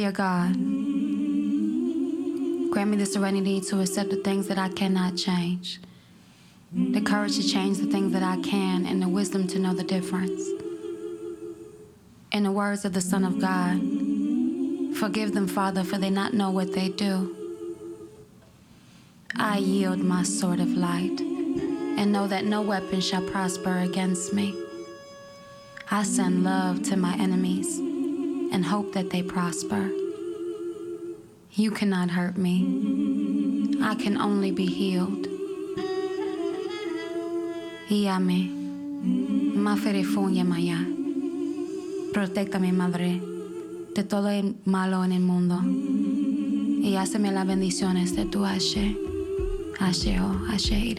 Dear God, grant me the serenity to accept the things that I cannot change, the courage to change the things that I can, and the wisdom to know the difference. In the words of the Son of God, forgive them, Father, for they not know what they do. I yield my sword of light and know that no weapon shall prosper against me. I send love to my enemies and hope that they prosper. You cannot hurt me. I can only be healed. Yame, maferifunya maya. Protéctame, Madre, de todo el malo en el mundo. Y háceme las bendiciones de tu Ashe. Ashe o Ashe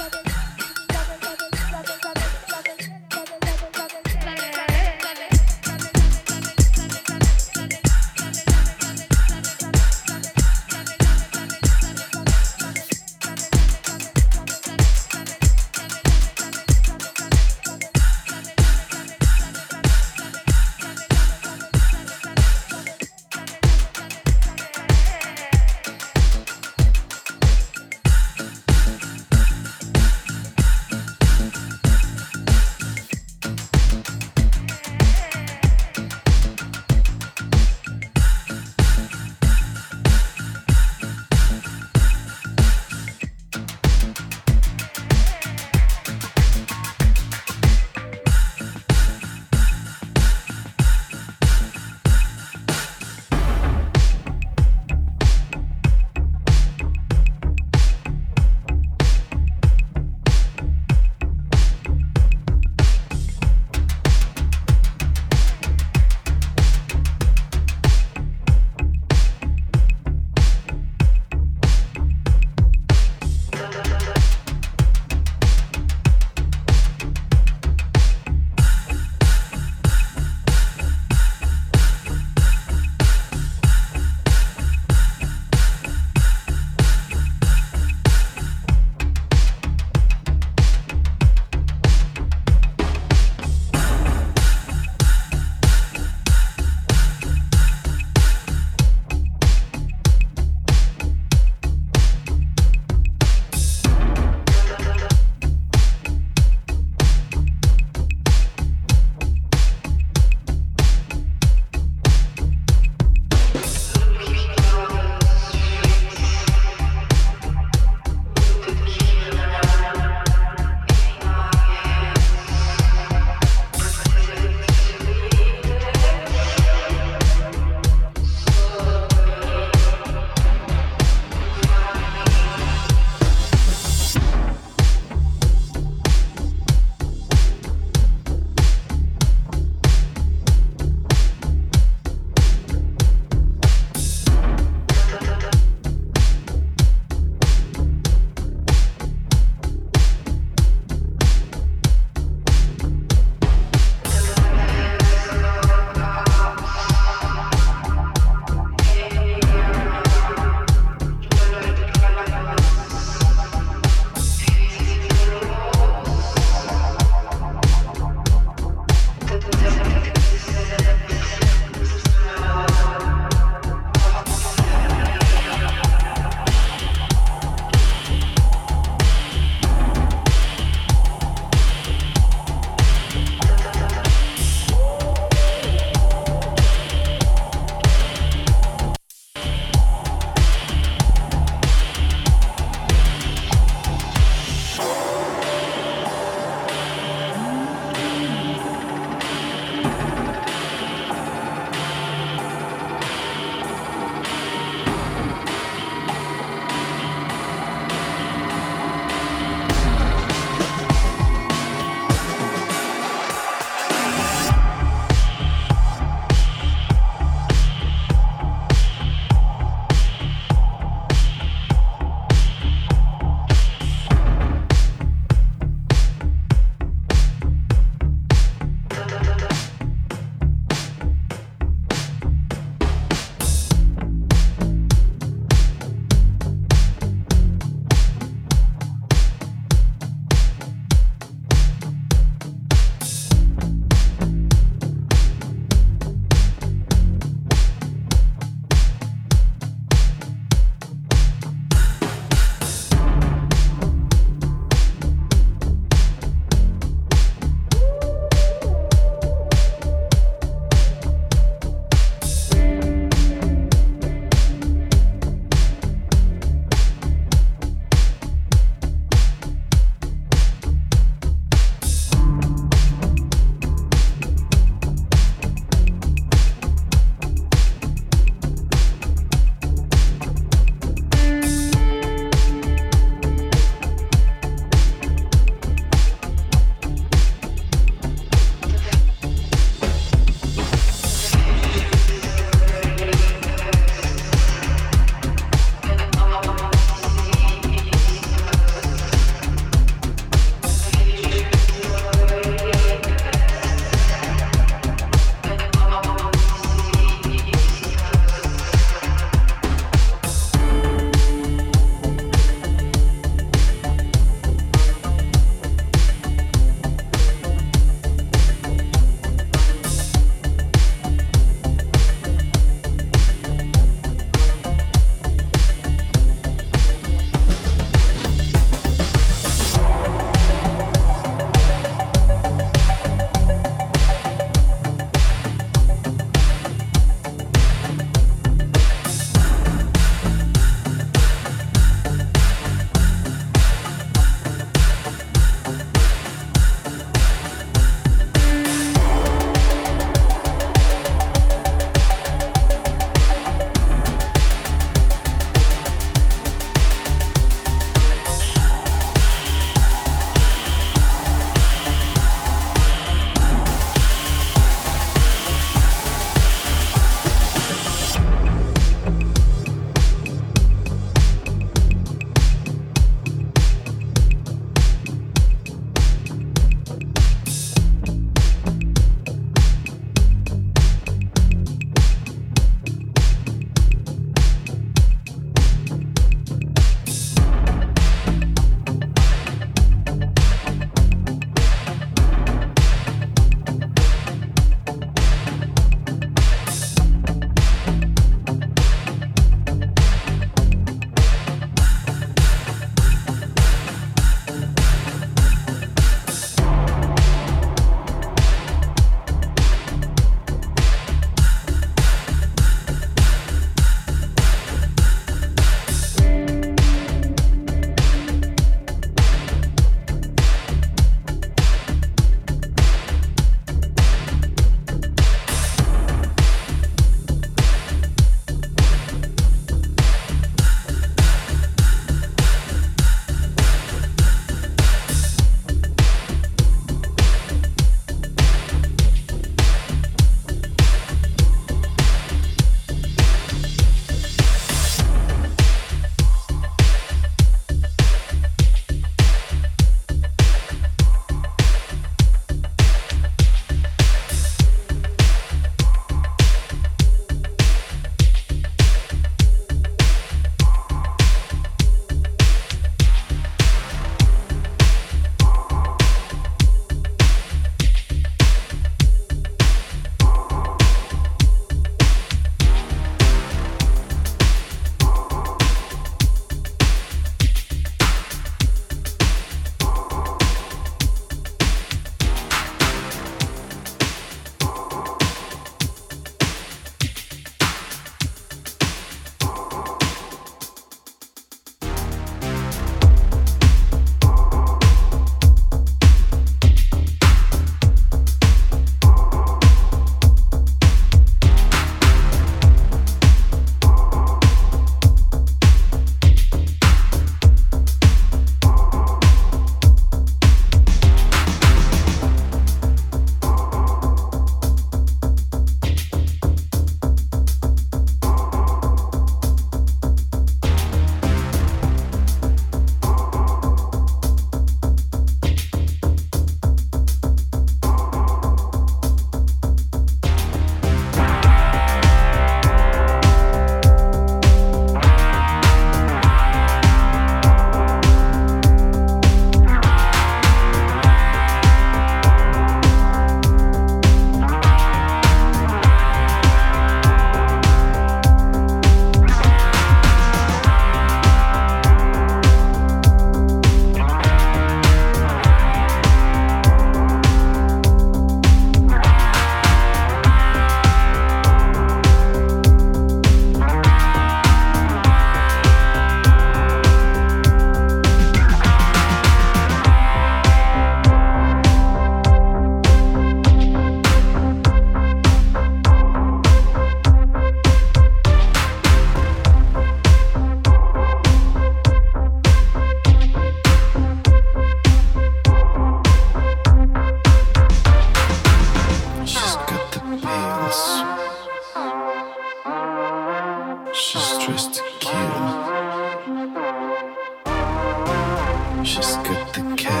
just got the cat.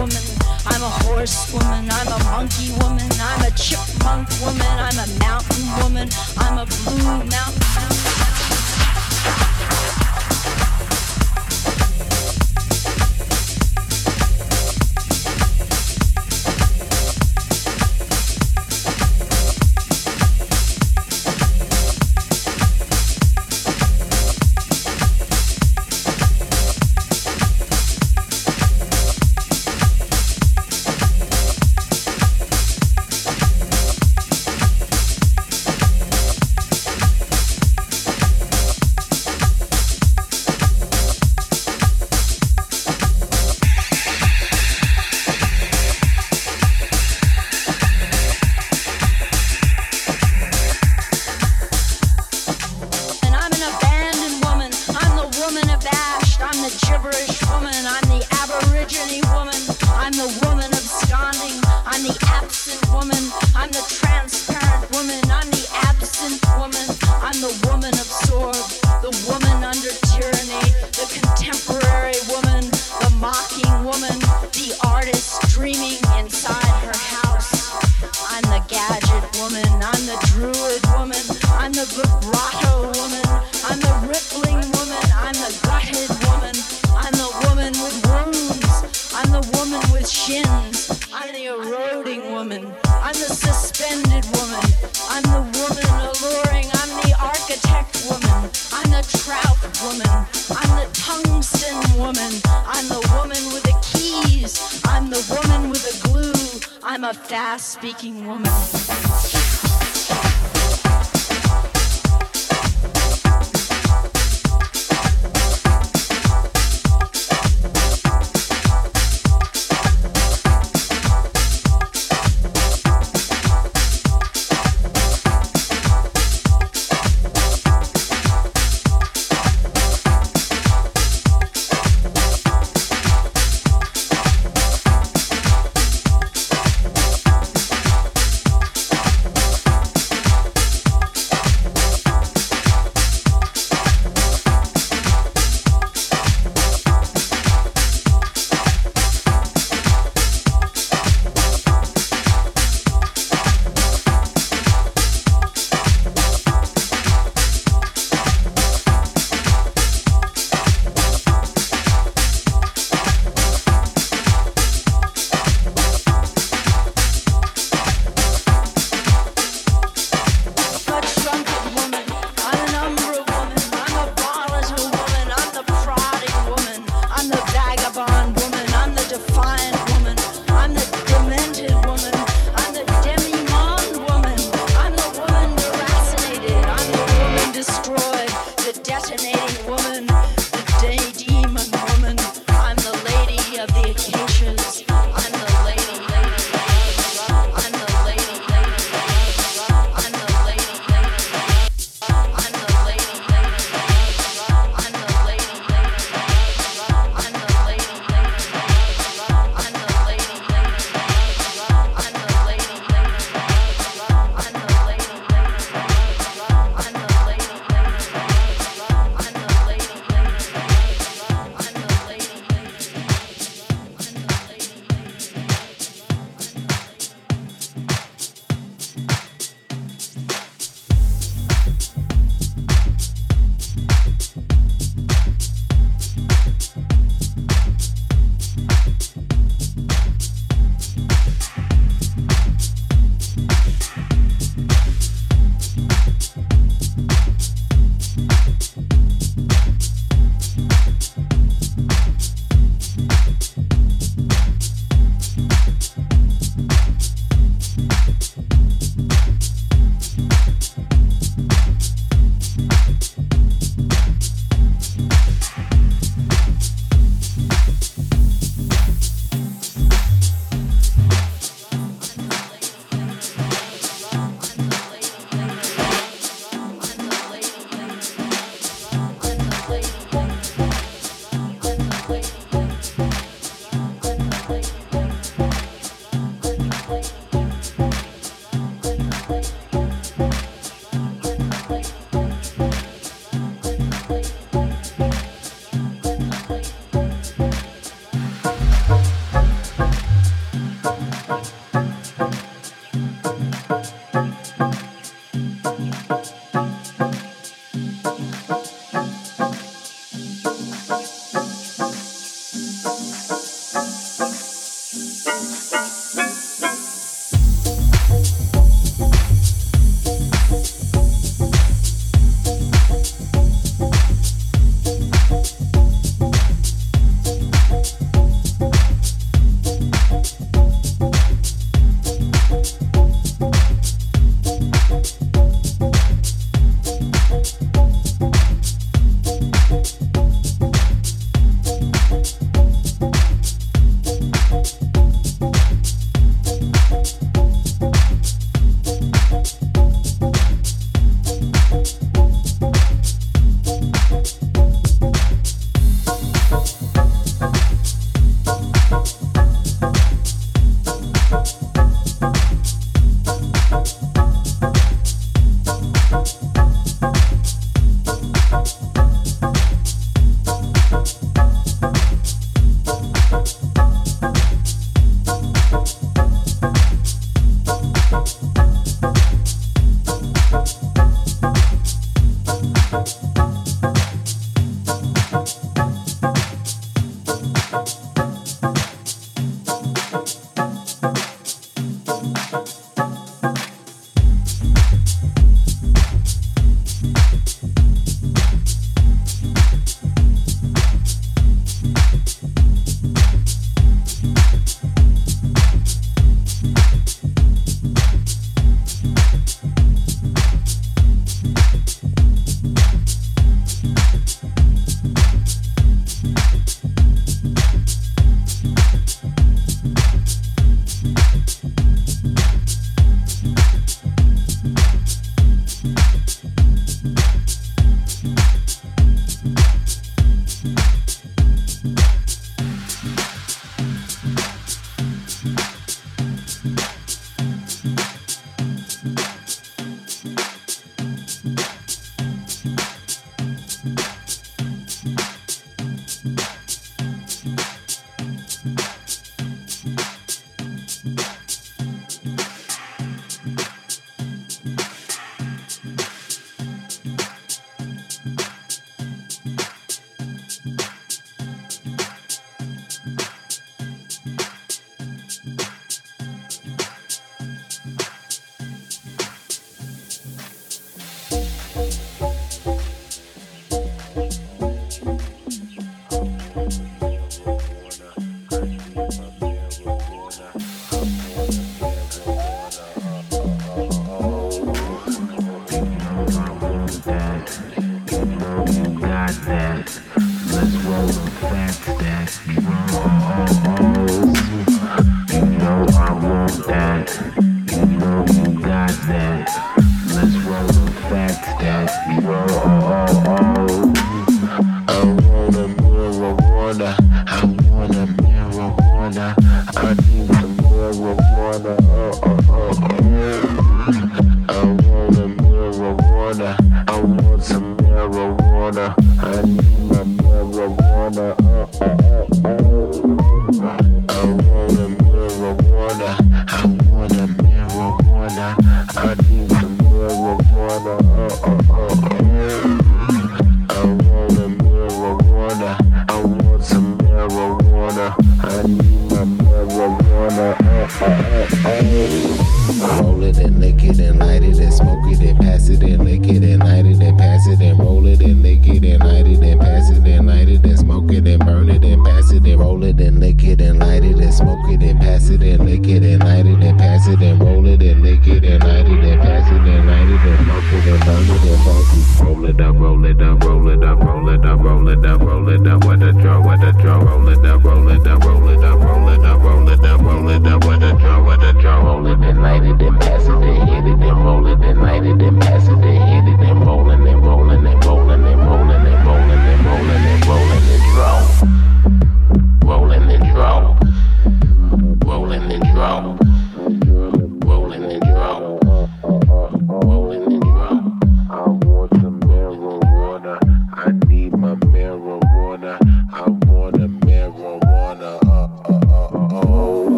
woman, I'm a horse woman, I'm a monkey woman, I'm a chipmunk woman, I'm a mountain woman, I'm a blue mountain.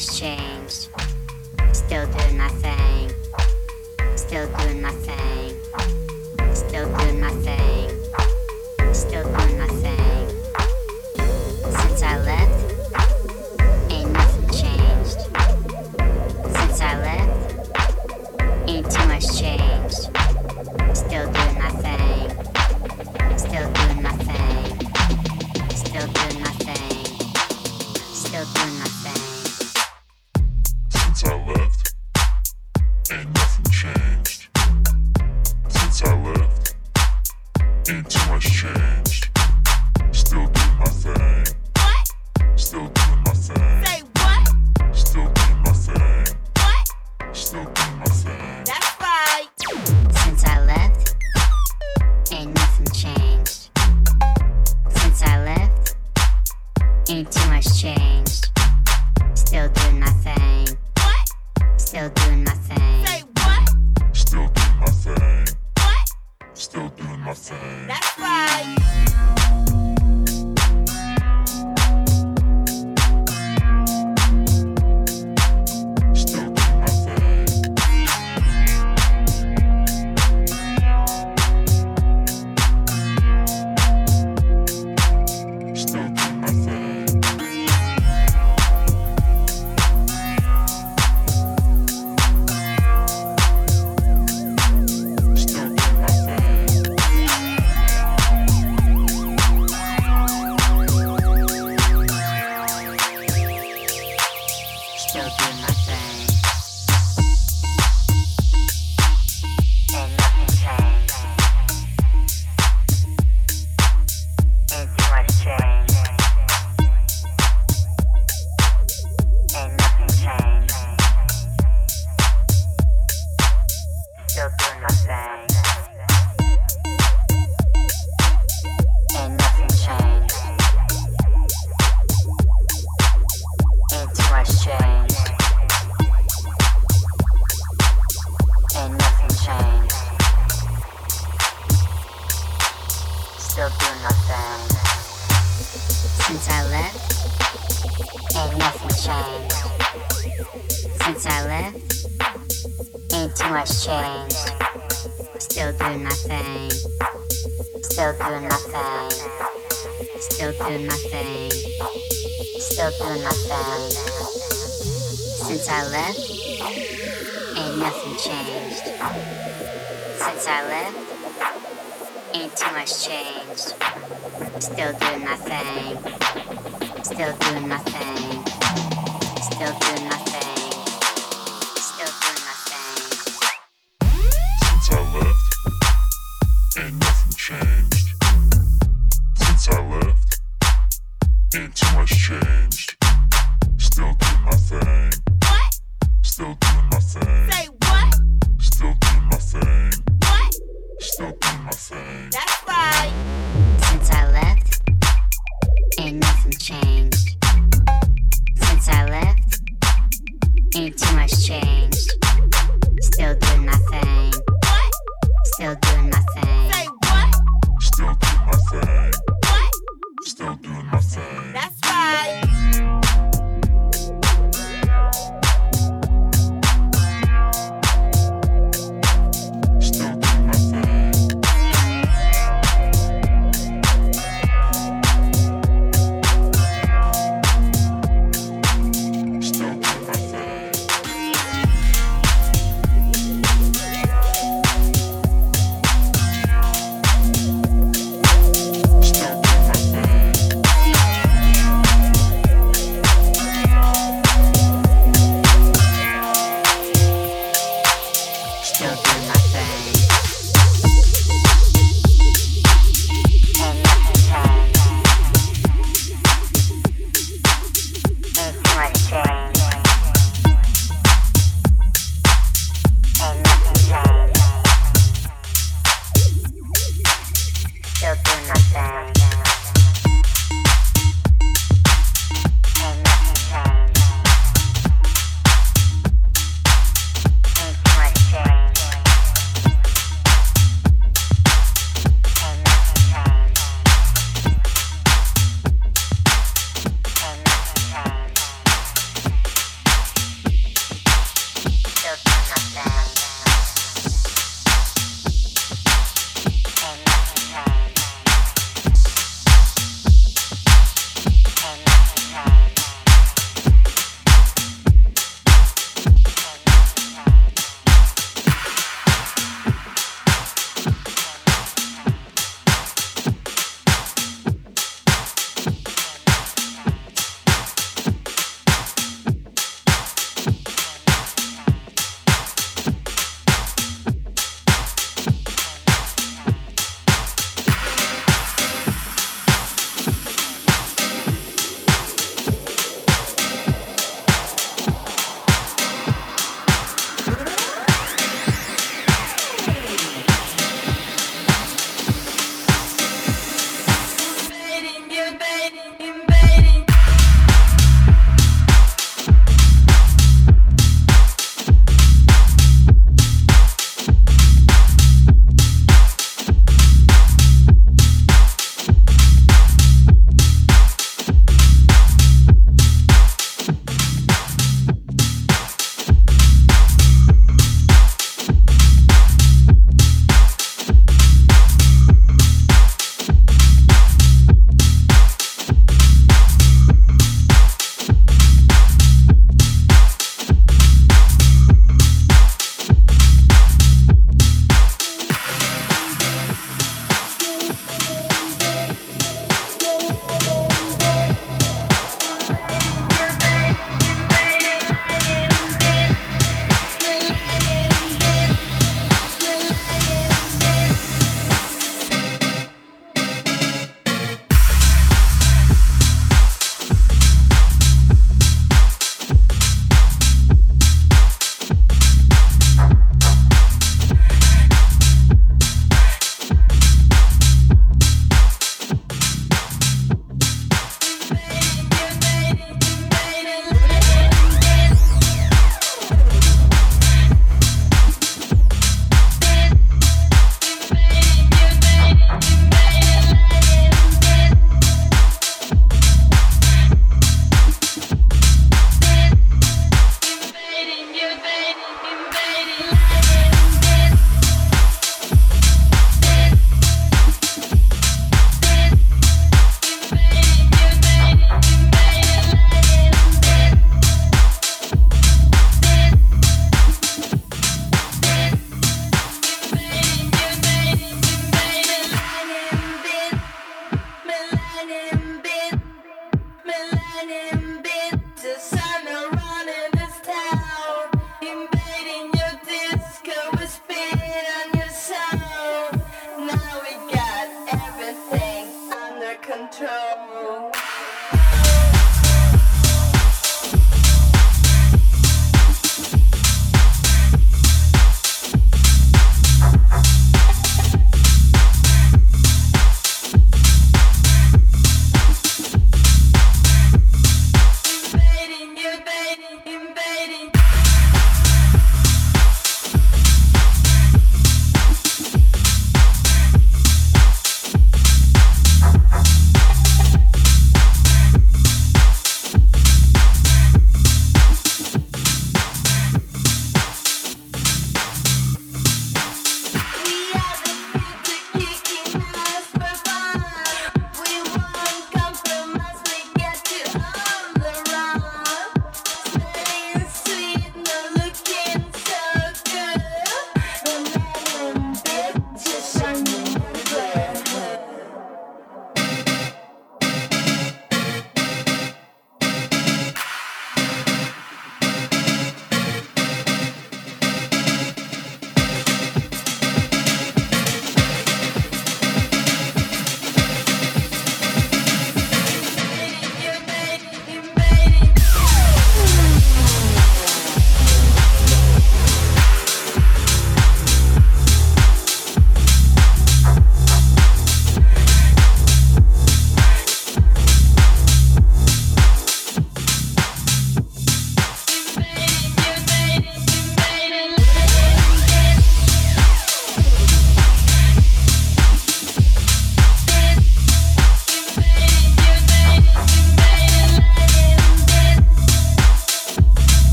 Ain't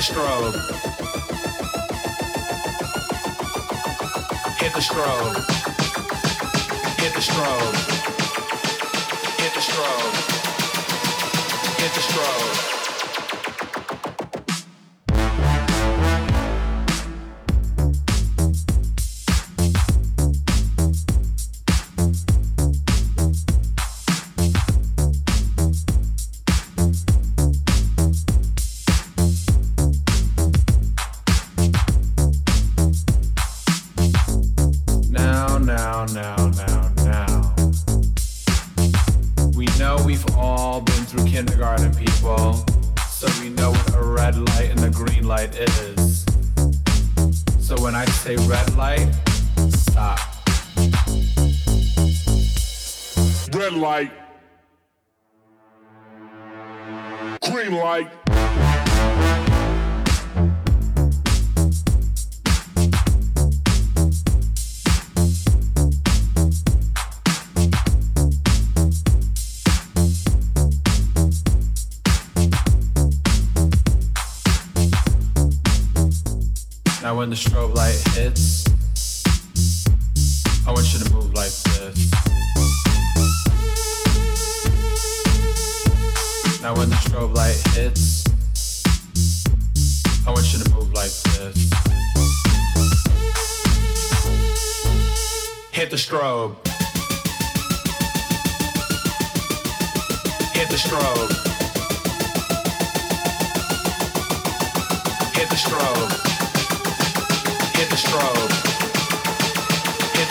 the strobe. the strobe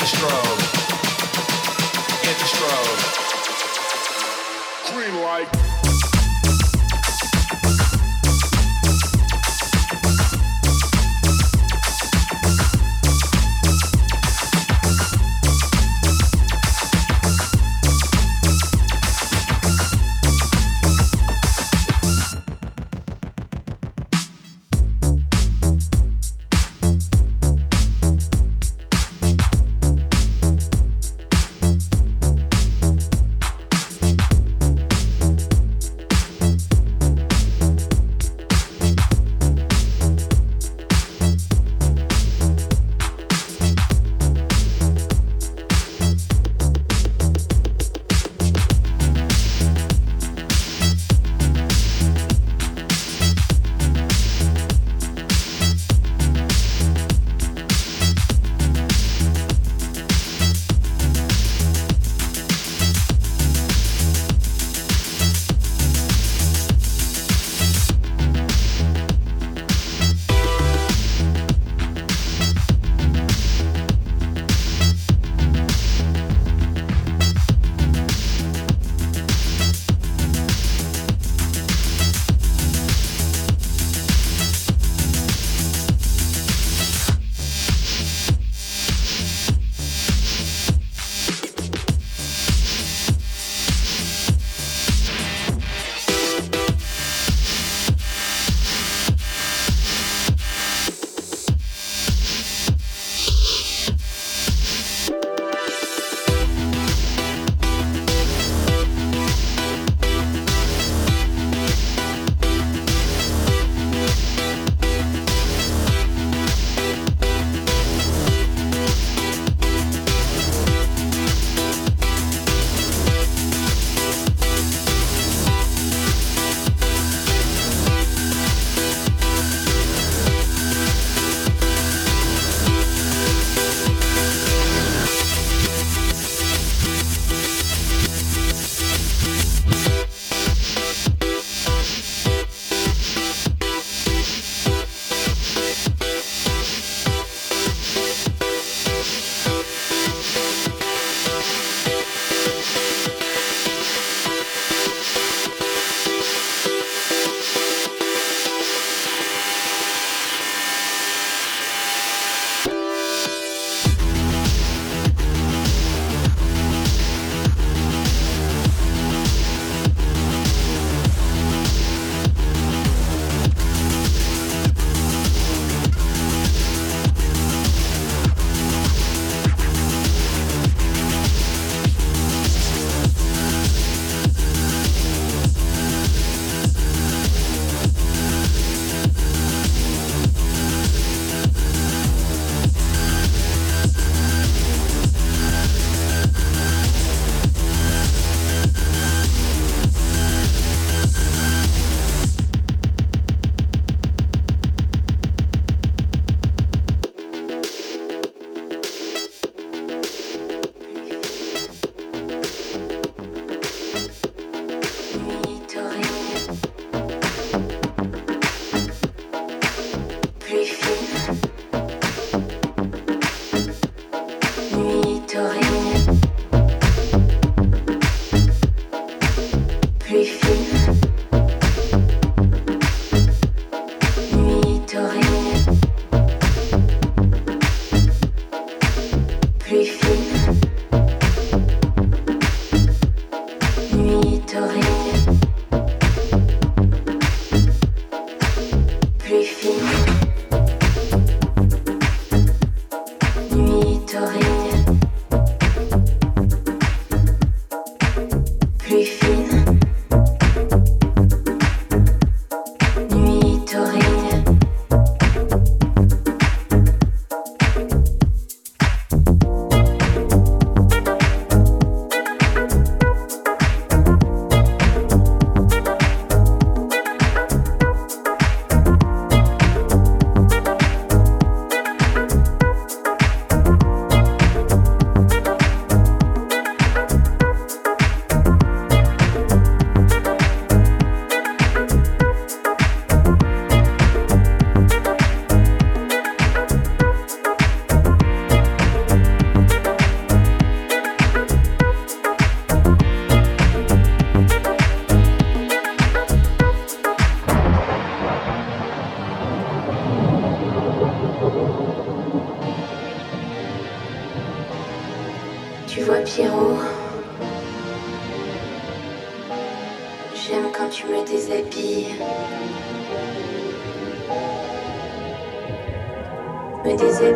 strobe. Get the strobe. Green light.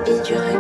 Me déshabille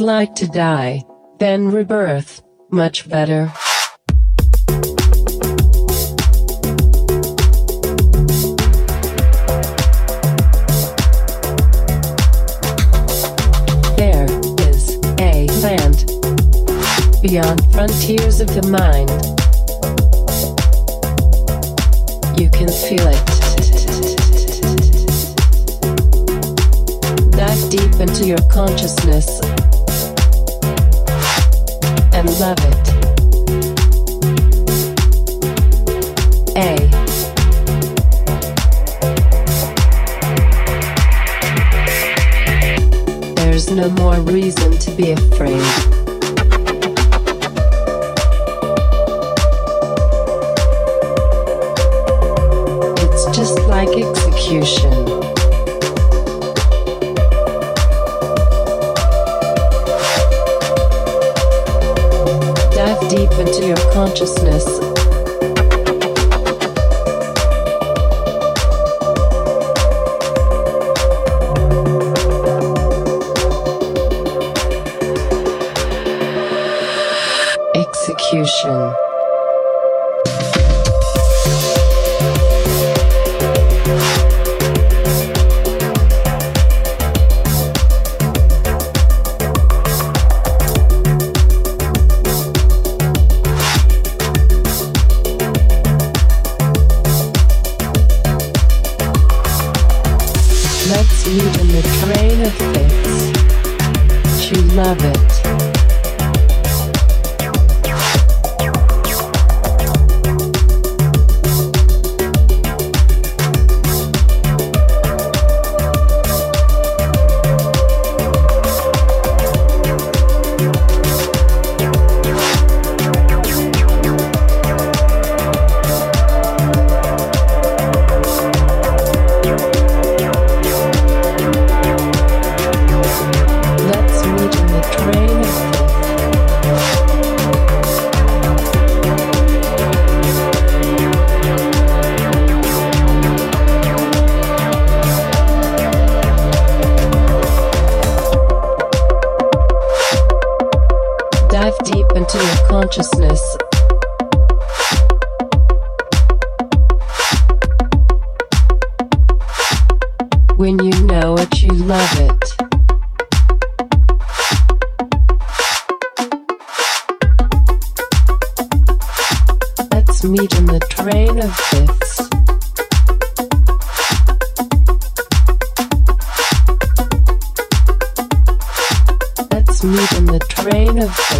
Like to die, then rebirth, much better. There is a land beyond frontiers of the mind. You can feel it. Dive deep into your consciousness and love it. A. There's no more reason to be afraid. It's just like execution. Into When you know it, you love it. Let's meet in the train of fifths. Let's meet in the train of fifth.